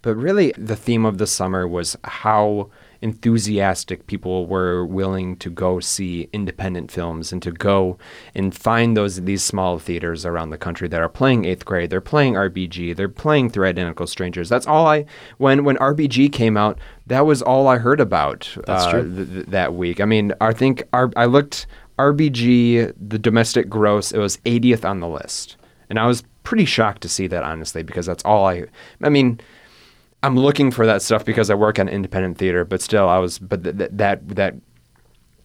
Speaker 1: but really the theme of the summer was how enthusiastic people were willing to go see independent films and to go and find those these small theaters around the country that are playing eighth grade. They're playing RBG. They're playing Three Identical Strangers. That's all I when when RBG came out. That was all I heard about.
Speaker 2: That's
Speaker 1: uh,
Speaker 2: true.
Speaker 1: th- th- that week. I mean, I think I looked RBG the domestic gross. It was 80th on the list, and I was pretty shocked to see that honestly because that's all I. I mean. I'm looking for that stuff because I work on independent theater, but still, I was. But th- th- that that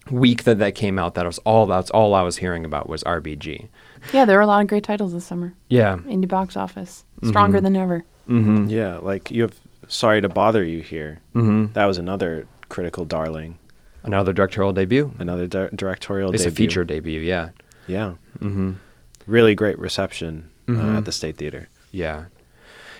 Speaker 1: week that that came out, that was all. That's all I was hearing about was RBG.
Speaker 3: yeah, there were a lot of great titles this summer.
Speaker 1: Yeah.
Speaker 3: Indie box office stronger
Speaker 1: Mm-hmm.
Speaker 3: than ever.
Speaker 1: Mm-hmm.
Speaker 2: Yeah, like you have. Sorry to bother you here.
Speaker 1: Mm-hmm.
Speaker 2: That was another critical darling,
Speaker 1: Another directorial debut.
Speaker 2: another di- directorial.
Speaker 1: It's a feature debut. Yeah.
Speaker 2: Yeah,
Speaker 1: Mm-hmm.
Speaker 2: really great reception
Speaker 1: Mhm.
Speaker 2: uh, at the State Theater.
Speaker 1: Yeah.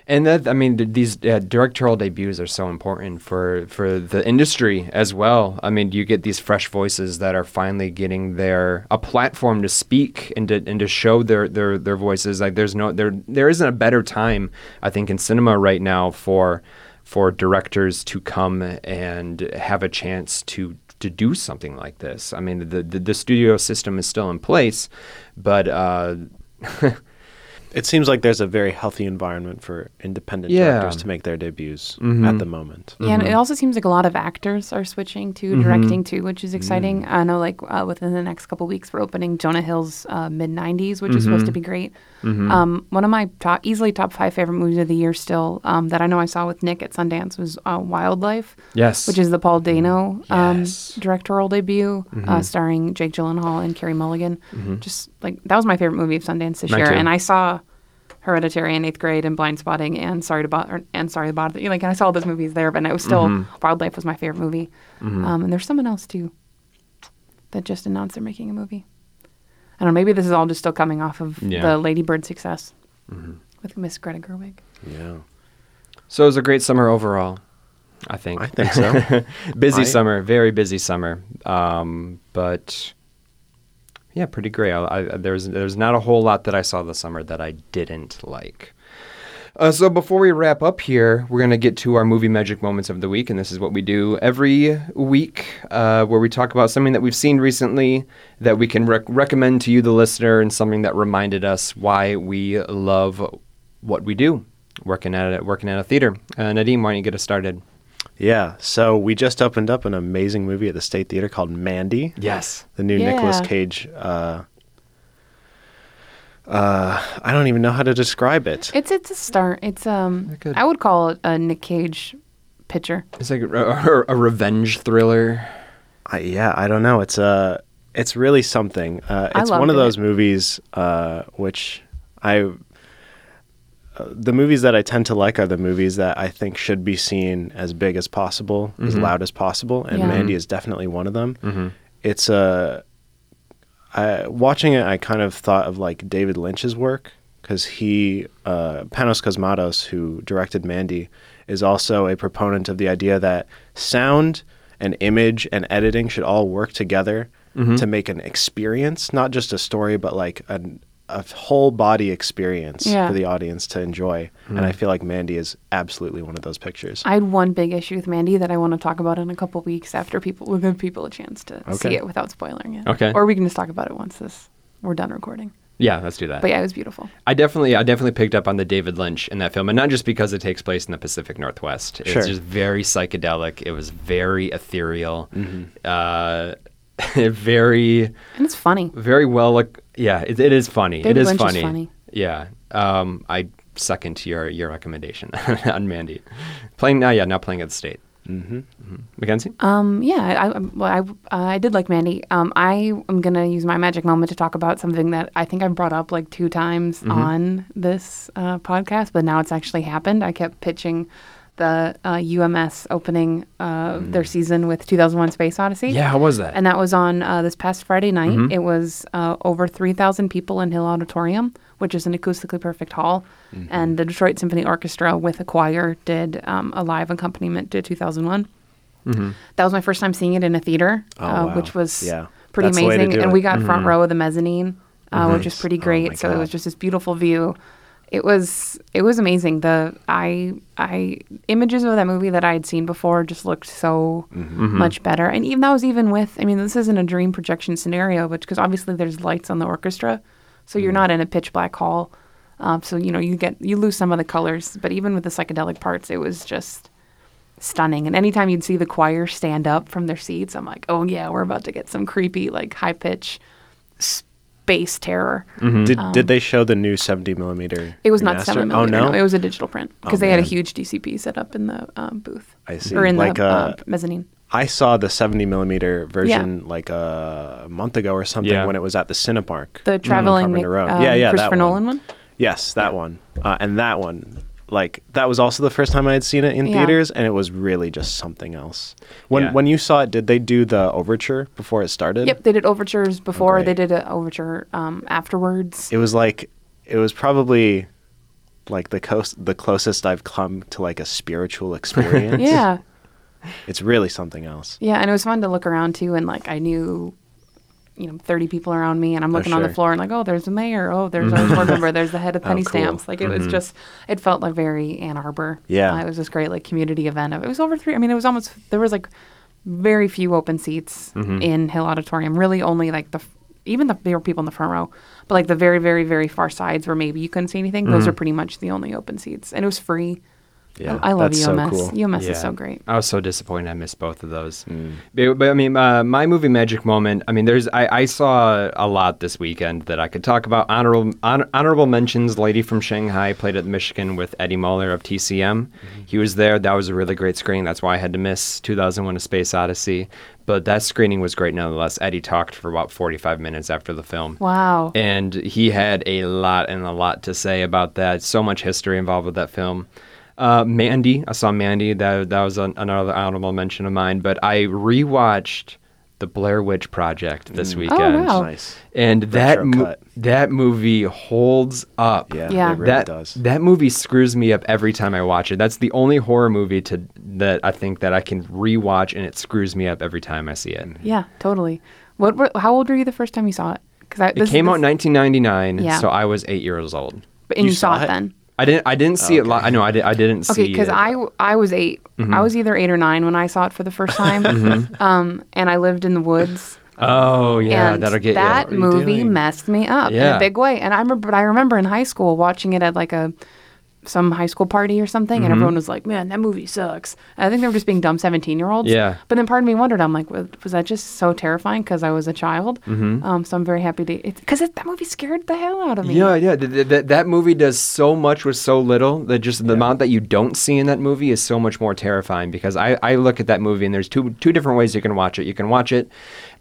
Speaker 1: And that I mean these uh, directorial debuts are so important for for the industry as well. I mean, you get these fresh voices that are finally getting their a platform to speak and to and to show their their their voices. Like there's no there there isn't a better time I think in cinema right now for for directors to come and have a chance to to do something like this. I mean, the the, the studio system is still in place, but uh,
Speaker 2: It seems like there's a very healthy environment for independent
Speaker 1: Yeah.
Speaker 2: directors to make their debuts
Speaker 1: Mhm.
Speaker 2: at the moment.
Speaker 3: Yeah, and
Speaker 1: Mhm.
Speaker 3: it also seems like a lot of actors are switching to
Speaker 1: Mhm.
Speaker 3: directing too, which is exciting.
Speaker 1: Mm.
Speaker 3: I know, like uh, within the next couple weeks, we're opening Jonah Hill's uh, mid '90s, which is supposed to
Speaker 1: Mhm.
Speaker 3: be great.
Speaker 1: mhm.
Speaker 3: Um, one of my top, easily top five favorite movies of the year, still um, that I know I saw with Nick at Sundance was uh, Wildlife,
Speaker 1: yes,
Speaker 3: which is the Paul Dano um,
Speaker 1: Yes.
Speaker 3: directorial debut, uh, starring Jake Gyllenhaal and Carey Mulligan. Just like that was my favorite movie of Sundance this
Speaker 1: Mine
Speaker 3: year,
Speaker 1: too.
Speaker 3: and I saw Hereditary in eighth grade and Blindspotting and Sorry to Bother and Sorry to Bother. you. Like I saw all those movies there, but it was still
Speaker 1: Mhm.
Speaker 3: Wildlife was my favorite movie.
Speaker 1: Mhm.
Speaker 3: Um, and there's someone else too that just announced they're making a movie. I don't know. Maybe this is all just still coming off of
Speaker 1: Yeah.
Speaker 3: the Lady Bird success
Speaker 1: Mhm.
Speaker 3: with Miss Greta Gerwig.
Speaker 2: Yeah.
Speaker 1: So it was a great summer overall. I think.
Speaker 2: I think so.
Speaker 1: busy
Speaker 2: I-
Speaker 1: summer, very busy summer. Um, but yeah, pretty great. I, I, there's there's not a whole lot that I saw this summer that I didn't like. Uh, so before we wrap up here, we're gonna get to our movie magic moments of the week, and this is what we do every week, uh, where we talk about something that we've seen recently that we can rec- recommend to you, the listener, and something that reminded us why we love what we do, working at it, working at a theater. Uh, Nadim, why don't you get us started?
Speaker 2: Yeah. So we just opened up an amazing movie at the State Theater called Mandy.
Speaker 1: Yes.
Speaker 2: The new Nicolas Cage. Uh, uh, I don't even know how to describe it.
Speaker 3: It's it's a start. It's um
Speaker 1: Good.
Speaker 3: I would call it a Nick Cage picture.
Speaker 1: It's like a, a, a revenge thriller.
Speaker 2: I, yeah, I don't know. It's uh, it's really something. Uh,
Speaker 3: I
Speaker 2: it's one of
Speaker 3: loved it.
Speaker 2: those movies uh, which I. Uh, the movies that I tend to like are the movies that I think should be seen as big as possible, as
Speaker 1: Mhm.
Speaker 2: loud as possible, and
Speaker 3: Yeah.
Speaker 2: Mandy is definitely one of them.
Speaker 1: Mm-hmm.
Speaker 2: It's a. I, watching it, I kind of thought of like David Lynch's work because he, uh, Panos Cosmatos, who directed Mandy, is also a proponent of the idea that sound and image and editing should all work together
Speaker 1: Mhm.
Speaker 2: to make an experience, not just a story, but like an, a whole body experience
Speaker 3: Yeah.
Speaker 2: for the audience to enjoy. And
Speaker 1: Mm.
Speaker 2: I feel like Mandy is absolutely one of those pictures.
Speaker 3: I had one big issue with Mandy that I want to talk about in a couple weeks after people we give people a chance to see it without spoiling it.
Speaker 1: Okay.
Speaker 3: Or we can just talk about it once this we're done recording.
Speaker 1: Yeah, let's do that.
Speaker 3: But yeah, it was beautiful.
Speaker 1: I definitely, I definitely picked up on the David Lynch in that film, and not just because it takes place in the Pacific Northwest. It's
Speaker 2: Sure.
Speaker 1: just very psychedelic. It was very ethereal,
Speaker 2: Mm-hmm.
Speaker 1: uh, very,
Speaker 3: And it's funny.
Speaker 1: very well. Look, yeah, it, it is funny.
Speaker 3: David
Speaker 1: it is
Speaker 3: Lynch is
Speaker 1: funny.
Speaker 3: funny.
Speaker 1: Yeah, um, I second your your recommendation on Mandy. Playing now, yeah, not playing at the state. Mackenzie?
Speaker 3: Um, yeah, I, I, well, I, uh, I did like Mandy. Um, I am gonna use my magic moment to talk about something that I think I've brought up like two times on this uh, podcast, but now it's actually happened. I kept pitching the uh, UMS opening uh, their season with 2001: Space Odyssey.
Speaker 1: yeah, how was that?
Speaker 3: And that was on uh, this past Friday night. It was uh, over 3,000 people in Hill Auditorium, which is an acoustically perfect hall. And the Detroit Symphony Orchestra with a choir did um, a live accompaniment to 2001. That was my first time seeing it in a theater,
Speaker 2: Oh,
Speaker 3: uh,
Speaker 2: wow.
Speaker 3: which was
Speaker 2: Yeah.
Speaker 3: pretty
Speaker 2: That's the way to
Speaker 3: amazing. And
Speaker 2: it.
Speaker 3: we got front row of the mezzanine, uh, which is pretty
Speaker 2: Oh,
Speaker 3: great.
Speaker 2: my
Speaker 3: so it was just this beautiful view. It was it was amazing. The I I images of that movie that I had seen before just looked so
Speaker 2: Mm-hmm.
Speaker 3: much better. And even that was even with I mean this isn't a dream projection scenario, but because obviously there's lights on the orchestra, so
Speaker 2: Mm.
Speaker 3: you're not in a pitch black hall. Um, so you know you get you lose some of the colors, but even with the psychedelic parts, it was just stunning. And anytime you'd see the choir stand up from their seats, I'm like, oh yeah, we're about to get some creepy like high pitch space terror.
Speaker 2: Did did they show the new 70 millimeter?
Speaker 3: Um, It was not seven
Speaker 2: Oh
Speaker 3: millimeter.
Speaker 2: Oh, no,
Speaker 3: it was a digital print because
Speaker 2: Oh,
Speaker 3: they had a huge DCP set up in the um, booth.
Speaker 2: I see.
Speaker 3: Or in
Speaker 2: Like,
Speaker 3: the
Speaker 2: uh,
Speaker 3: uh, mezzanine.
Speaker 2: I saw the 70 millimeter version like a month ago or something
Speaker 1: Yeah.
Speaker 2: when it was at the Cinemark.
Speaker 3: The
Speaker 2: in
Speaker 3: traveling
Speaker 2: Carpenter Road.
Speaker 3: um,
Speaker 2: yeah, yeah,
Speaker 3: Christopher
Speaker 2: that
Speaker 3: Nolan one.
Speaker 2: Yes, that one. Uh, and that one, like that was also the first time I had seen it in
Speaker 3: Yeah.
Speaker 2: theaters, and it was really just something else. When
Speaker 1: Yeah.
Speaker 2: when you saw it, did they do the overture before it started?
Speaker 3: Yep, they did overtures before.
Speaker 2: great.
Speaker 3: they did an overture um, afterwards.
Speaker 2: It was like it was probably like the coast the closest I've come to like a spiritual experience.
Speaker 3: yeah,
Speaker 2: It's really something else.
Speaker 3: yeah, and it was fun to look around too. And like I knew, you know, thirty people around me, and I'm looking on the floor and like, oh, there's the mayor. Oh, there's our board member. There's the head of
Speaker 2: Oh,
Speaker 3: penny
Speaker 2: cool.
Speaker 3: stamps. Like it was mm-hmm. just, it felt like very Ann Arbor.
Speaker 2: Yeah.
Speaker 3: Uh, it was this great like community event. Of, it was over three. I mean, it was almost there was like very few open seats mm-hmm. in Hill Auditorium. Really, only like the even the there were people in the front row, but like the very very very far sides where maybe you couldn't see anything. Those mm-hmm. are pretty much the only open seats, and it was free.
Speaker 2: Yeah,
Speaker 3: I, I love
Speaker 2: that's so cool.
Speaker 3: UMS
Speaker 1: Yeah.
Speaker 3: is so great.
Speaker 1: I was so disappointed I missed both of those. But, but, I mean, uh, my movie magic moment. I mean, there's I, I saw a lot this weekend that I could talk about. Honorable honor, honorable mentions. Lady from Shanghai played at Michigan with Eddie Muller of TCM. He was there. That was a really great screening. That's why I had to miss 2001: A Space Odyssey. But that screening was great nonetheless. Eddie talked for about 45 minutes after the film.
Speaker 3: Wow.
Speaker 1: And he had a lot and a lot to say about that. So much history involved with that film. Uh, Mandy, I saw Mandy. That that was an, another honorable mention of mine. But I rewatched the Blair Witch Project this weekend,
Speaker 3: Oh, wow.
Speaker 2: Nice.
Speaker 1: and that mo- that movie holds up.
Speaker 2: Yeah,
Speaker 3: Yeah.
Speaker 2: it really
Speaker 1: that
Speaker 2: does.
Speaker 1: that movie screws me up every time I watch it. That's the only horror movie to that I think that I can rewatch, and it screws me up every time I see it.
Speaker 3: Yeah, totally. What? were how old were you the first time you saw it? Because
Speaker 1: It came out in 1999,
Speaker 3: Yeah.
Speaker 1: so I was eight years old.
Speaker 3: and you,
Speaker 2: You
Speaker 3: saw,
Speaker 2: saw
Speaker 3: it
Speaker 2: it?
Speaker 3: then.
Speaker 1: I didn't. I didn't see it. Li- I know. I, did, I didn't
Speaker 3: Okay,
Speaker 1: see.
Speaker 3: because I I was 8
Speaker 1: Mm-hmm.
Speaker 3: I was either eight or nine when I saw it for the first time. um, and I lived in the woods.
Speaker 1: Oh yeah,
Speaker 3: and
Speaker 1: that'll get
Speaker 3: that
Speaker 1: you.
Speaker 2: What
Speaker 3: movie
Speaker 2: doing?
Speaker 3: messed me up in a big way. And I remember, but I remember in high school watching it at like a some high school party or something,
Speaker 1: Mm-hmm.
Speaker 3: and everyone was like, "Man, that movie sucks." And I think they were just being dumb seventeen year olds.
Speaker 1: Yeah.
Speaker 3: But then part of me wondered, I'm like, was, that just so terrifying because I was a child?
Speaker 1: Mm-hmm.
Speaker 3: Um, so I'm very happy to because that movie scared the hell out of me.
Speaker 1: Yeah, yeah. Th- th- th- that movie does so much with so little that just the amount that you don't see in that movie is so much more terrifying. Because I, I look at that movie and there's two two different ways you can watch it. You can watch it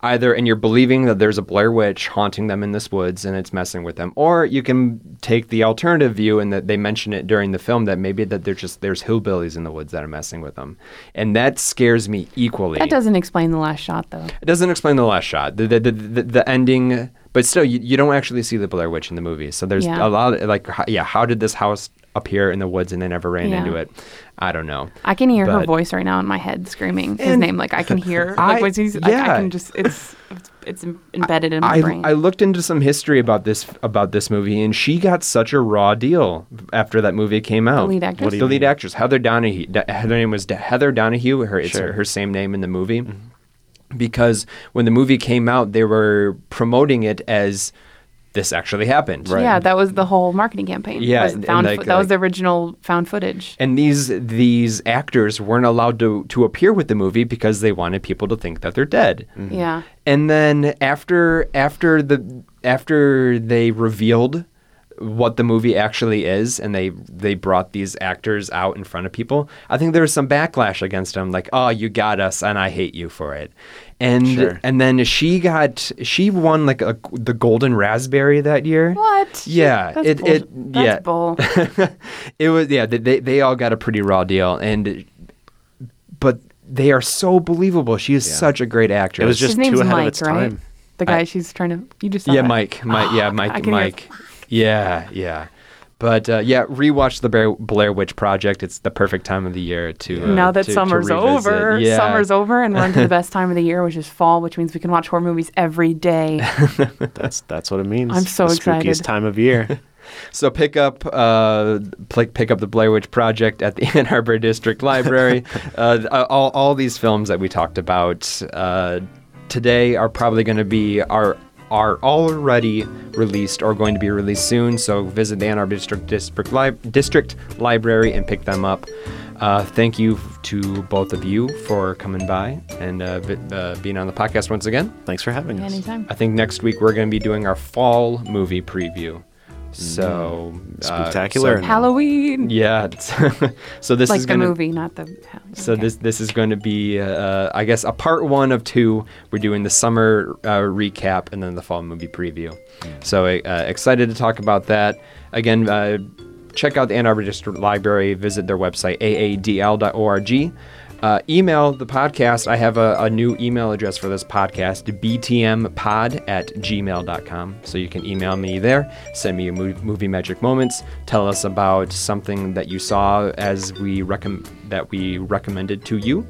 Speaker 1: either and you're believing that there's a Blair Witch haunting them in this woods and it's messing with them, or you can take the alternative view and that they mention it during the film that maybe that there's just there's hillbillies in the woods that are messing with them, and that scares me equally.
Speaker 3: That doesn't explain the last shot though.
Speaker 1: It doesn't explain the last shot, the the, the, the, the ending, but still, you, you don't actually see the Blair Witch in the movie. So there's
Speaker 3: Yeah.
Speaker 1: a lot of, like, how, yeah, how did this house appear in the woods and they never ran
Speaker 3: Yeah.
Speaker 1: into it? I don't know.
Speaker 3: I can hear her voice right now in my head screaming his name. Like I can hear.
Speaker 1: I-
Speaker 3: like when he's, I, I can just. It's it's, it's embedded in my
Speaker 1: I,
Speaker 3: brain.
Speaker 1: I looked into some history about this about this movie, and she got such a raw deal after that movie came out.
Speaker 3: The lead actress? What do
Speaker 1: the
Speaker 2: you
Speaker 1: lead actress, Heather Donahue. Her name was Heather Donahue. Her it's
Speaker 2: Sure.
Speaker 1: her same name in the movie. Mm-hmm. Because when the movie came out, they were promoting it as this actually happened.
Speaker 2: Right.
Speaker 3: Yeah, that was the whole marketing campaign.
Speaker 1: Yeah,
Speaker 3: was found
Speaker 1: and
Speaker 3: fo-
Speaker 1: like-
Speaker 3: that was the original found footage.
Speaker 1: And these these actors weren't allowed to to appear with the movie because they wanted people to think that they're dead. Mm-hmm.
Speaker 3: Yeah,
Speaker 1: And then after after the after they revealed what the movie actually is, and they they brought these actors out in front of people, I think there was some backlash against them, like, "Oh, you got us, and I hate you for it." And
Speaker 2: Sure.
Speaker 1: and then she got she won like a, the Golden Raspberry that year.
Speaker 3: What?
Speaker 1: Yeah,
Speaker 3: That's
Speaker 1: it
Speaker 3: bull-
Speaker 1: it
Speaker 3: That's
Speaker 1: yeah.
Speaker 3: bull.
Speaker 1: it was yeah they- they they all got a pretty raw deal and but they are so believable she is
Speaker 2: Yeah.
Speaker 1: such a great actress
Speaker 2: It was just
Speaker 3: His name's
Speaker 2: too ahead
Speaker 3: Mike,
Speaker 2: of its
Speaker 3: right?
Speaker 2: time.
Speaker 3: The guy
Speaker 1: I-
Speaker 3: she's trying to. You just saw
Speaker 1: yeah
Speaker 3: that.
Speaker 1: mike mike yeah
Speaker 3: ah,
Speaker 1: mike mike yeah yeah but uh, yeah rewatch the Blair, Blair Witch Project it's the perfect time of the year to uh,
Speaker 3: now that
Speaker 1: to- to
Speaker 3: summer's
Speaker 1: revisit.
Speaker 3: over,
Speaker 1: yeah
Speaker 3: summer's over, and we're into the best time of the year, which is fall, which means we can watch horror movies every day.
Speaker 2: That's that's what it means.
Speaker 3: I'm so
Speaker 2: the
Speaker 3: excited.
Speaker 2: Spookiest time of year.
Speaker 1: So pick up uh, pl- pick up the Blair Witch Project at the Ann Arbor District Library. uh, all, all these films that we talked about uh, today are probably going to be are are already released or going to be released soon. So visit the Ann Arbor District District, Li- District Library and pick them up. Uh, thank you to both of you for coming by and uh, vi- uh, being on the podcast once again.
Speaker 2: Thanks for having us.
Speaker 3: Anytime.
Speaker 1: I think next week we're going to be doing our fall movie preview. So uh,
Speaker 2: Spectacular.
Speaker 1: so-
Speaker 3: Halloween.
Speaker 1: yeah. so this
Speaker 3: like
Speaker 1: is
Speaker 3: the
Speaker 1: gonna,
Speaker 3: movie, not the.
Speaker 1: So
Speaker 3: okay.
Speaker 1: this this is going to be, uh, I guess, a part one of two. We're doing the summer uh, recap and then the fall movie preview. So uh, excited to talk about that. Again, uh, check out the Ann Arbor District Library. Visit their website aadl.org. Uh, email the podcast. I have a, a new email address for this podcast, btmpod at gmail.com. So you can email me there, send me your movie, magic moments, tell us about something that you saw as we recomm- that we recommended to you.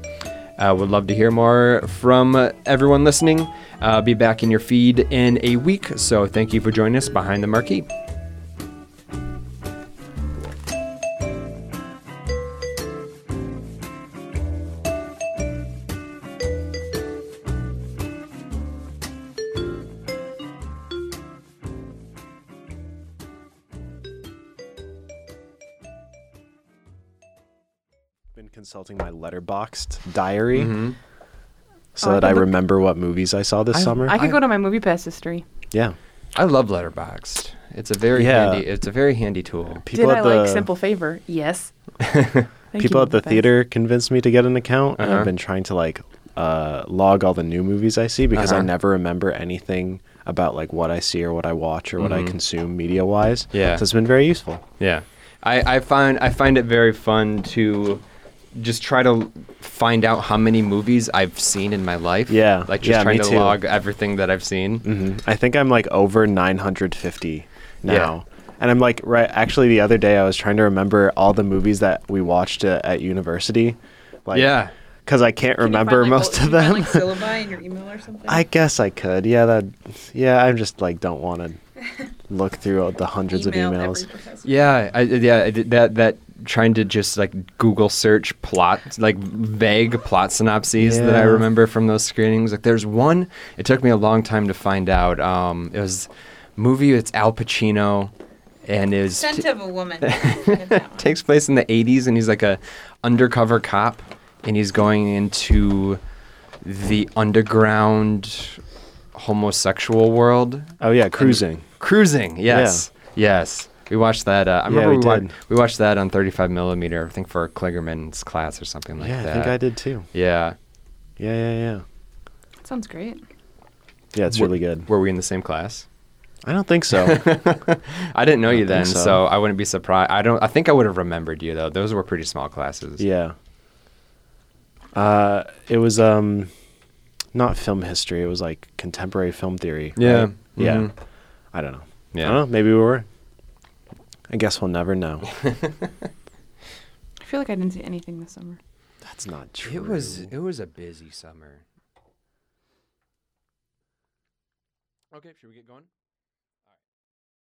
Speaker 1: Uh, would love to hear more from everyone listening. Uh, be back in your feed in a week. So thank you for joining us behind the marquee.
Speaker 2: Consulting my Letterboxd diary
Speaker 1: Mm-hmm.
Speaker 2: so
Speaker 3: Oh, I
Speaker 2: that I
Speaker 3: could look-
Speaker 2: remember what movies I saw this
Speaker 1: I-
Speaker 2: summer.
Speaker 3: I could
Speaker 1: I-
Speaker 3: go to my movie pass history.
Speaker 2: yeah.
Speaker 1: I love Letterboxd. It's a very
Speaker 2: Yeah.
Speaker 1: handy. It's a very handy tool.
Speaker 2: People
Speaker 3: Did
Speaker 2: at
Speaker 3: I
Speaker 2: the
Speaker 3: like Simple Favor? Yes. Thank
Speaker 2: people
Speaker 3: you,
Speaker 2: at the
Speaker 3: Movie Pass.
Speaker 2: theater convinced me to get an account, and
Speaker 1: Uh-huh.
Speaker 2: I've been trying to like uh, log all the new movies I see because I
Speaker 1: Uh-huh.
Speaker 2: never remember anything about like what I see or what I watch or what I
Speaker 1: Mhm.
Speaker 2: consume media wise.
Speaker 1: Yeah.
Speaker 2: so it's been very useful.
Speaker 1: Yeah, I, I find I find it very fun to just try to find out how many movies I've seen in my life.
Speaker 2: Yeah,
Speaker 1: like just
Speaker 2: yeah,
Speaker 1: trying
Speaker 2: me
Speaker 1: to
Speaker 2: too.
Speaker 1: log everything that I've seen.
Speaker 2: hmm I think I'm like over 950 now.
Speaker 1: Yeah.
Speaker 2: And I'm like, right. Actually, the other day I was trying to remember all the movies that we watched at, at university. Like,
Speaker 1: yeah,
Speaker 2: Because I can't remember most of them.
Speaker 4: like syllabi in your email or something?
Speaker 2: I guess I could. Yeah, that. Yeah, I'm just like don't want to look through all the hundreds
Speaker 4: Email
Speaker 2: of emails.
Speaker 1: yeah, I, yeah. I did that that trying to just like Google search plot, like vague plot synopses that I remember from those screenings. Like there's one. It took me a long time to find out. Um, it was movie. It's Al Pacino, and is
Speaker 4: Scent of a woman. Get that one.
Speaker 1: takes place in the 80s and he's like a undercover cop and he's going into the underground homosexual world
Speaker 2: Oh yeah, cruising.
Speaker 1: cruising yes yes we watched that uh, i
Speaker 2: Yeah,
Speaker 1: remember
Speaker 2: we
Speaker 1: we, wa-
Speaker 2: did.
Speaker 1: we watched that on 35 millimeter i think for kligerman's class or something like
Speaker 2: yeah,
Speaker 1: that Yeah,
Speaker 2: I think I did too.
Speaker 1: yeah
Speaker 2: Yeah, yeah, yeah.
Speaker 3: Sounds great.
Speaker 2: Yeah, it's
Speaker 1: Were-
Speaker 2: really good.
Speaker 1: were we in the same class
Speaker 2: I don't think so.
Speaker 1: i didn't know
Speaker 2: I
Speaker 1: you then so.
Speaker 2: so.
Speaker 1: i wouldn't be surprised i don't i think i would have remembered you though those were pretty small classes
Speaker 2: yeah. Uh, it was um, not film history. It was like contemporary film theory.
Speaker 1: yeah
Speaker 2: right? Yeah.
Speaker 1: mhm.
Speaker 2: I don't know.
Speaker 1: yeah
Speaker 2: I don't know. Maybe we were. I guess we'll never know.
Speaker 3: I feel like I didn't see anything this summer.
Speaker 2: That's not true.
Speaker 1: It was it was a busy summer. Okay, should we get going?